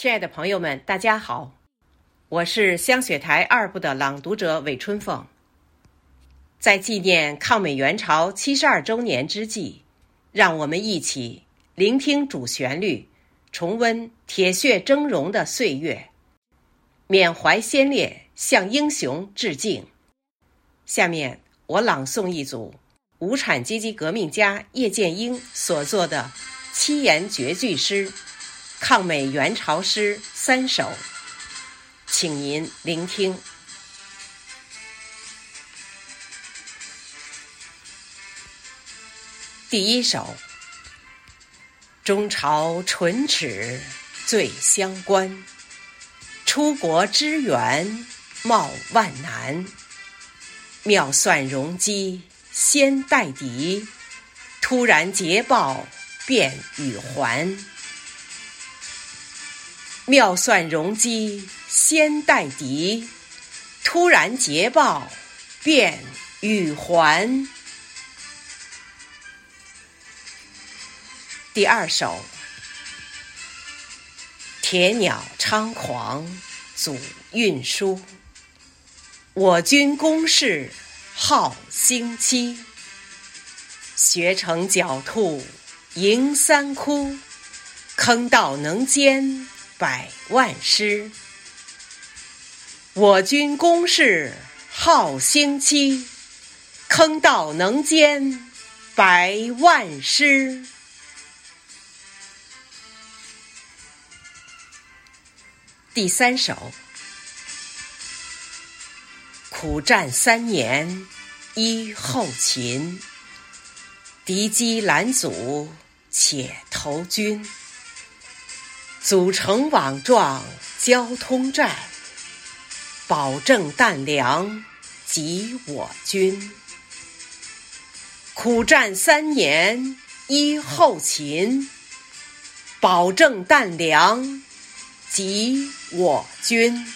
亲爱的朋友们，大家好，我是香雪台二部的朗读者韦春凤。在纪念抗美援朝七十二周年之际，让我们一起聆听主旋律，重温铁血峥嵘的岁月，缅怀先烈，向英雄致敬。下面我朗诵一组无产阶级革命家叶剑英所作的七言绝句诗。抗美援朝诗三首，请您聆听。第一首：中朝唇齿最相关，出国支援冒万难。妙算容机先待敌，突然捷报便与还。妙算容机先待敌，突然捷报便与还。第二首：铁鸟猖狂阻运输，我军攻势号星期。学成狡兔迎三窟，坑道能坚。百万师，我军攻势号星期，坑道能歼百万师。第三首，苦战三年依后勤，敌机拦阻且投军。组成网状交通站，保证弹粮及我军。苦战三年依后勤，保证弹粮及我军。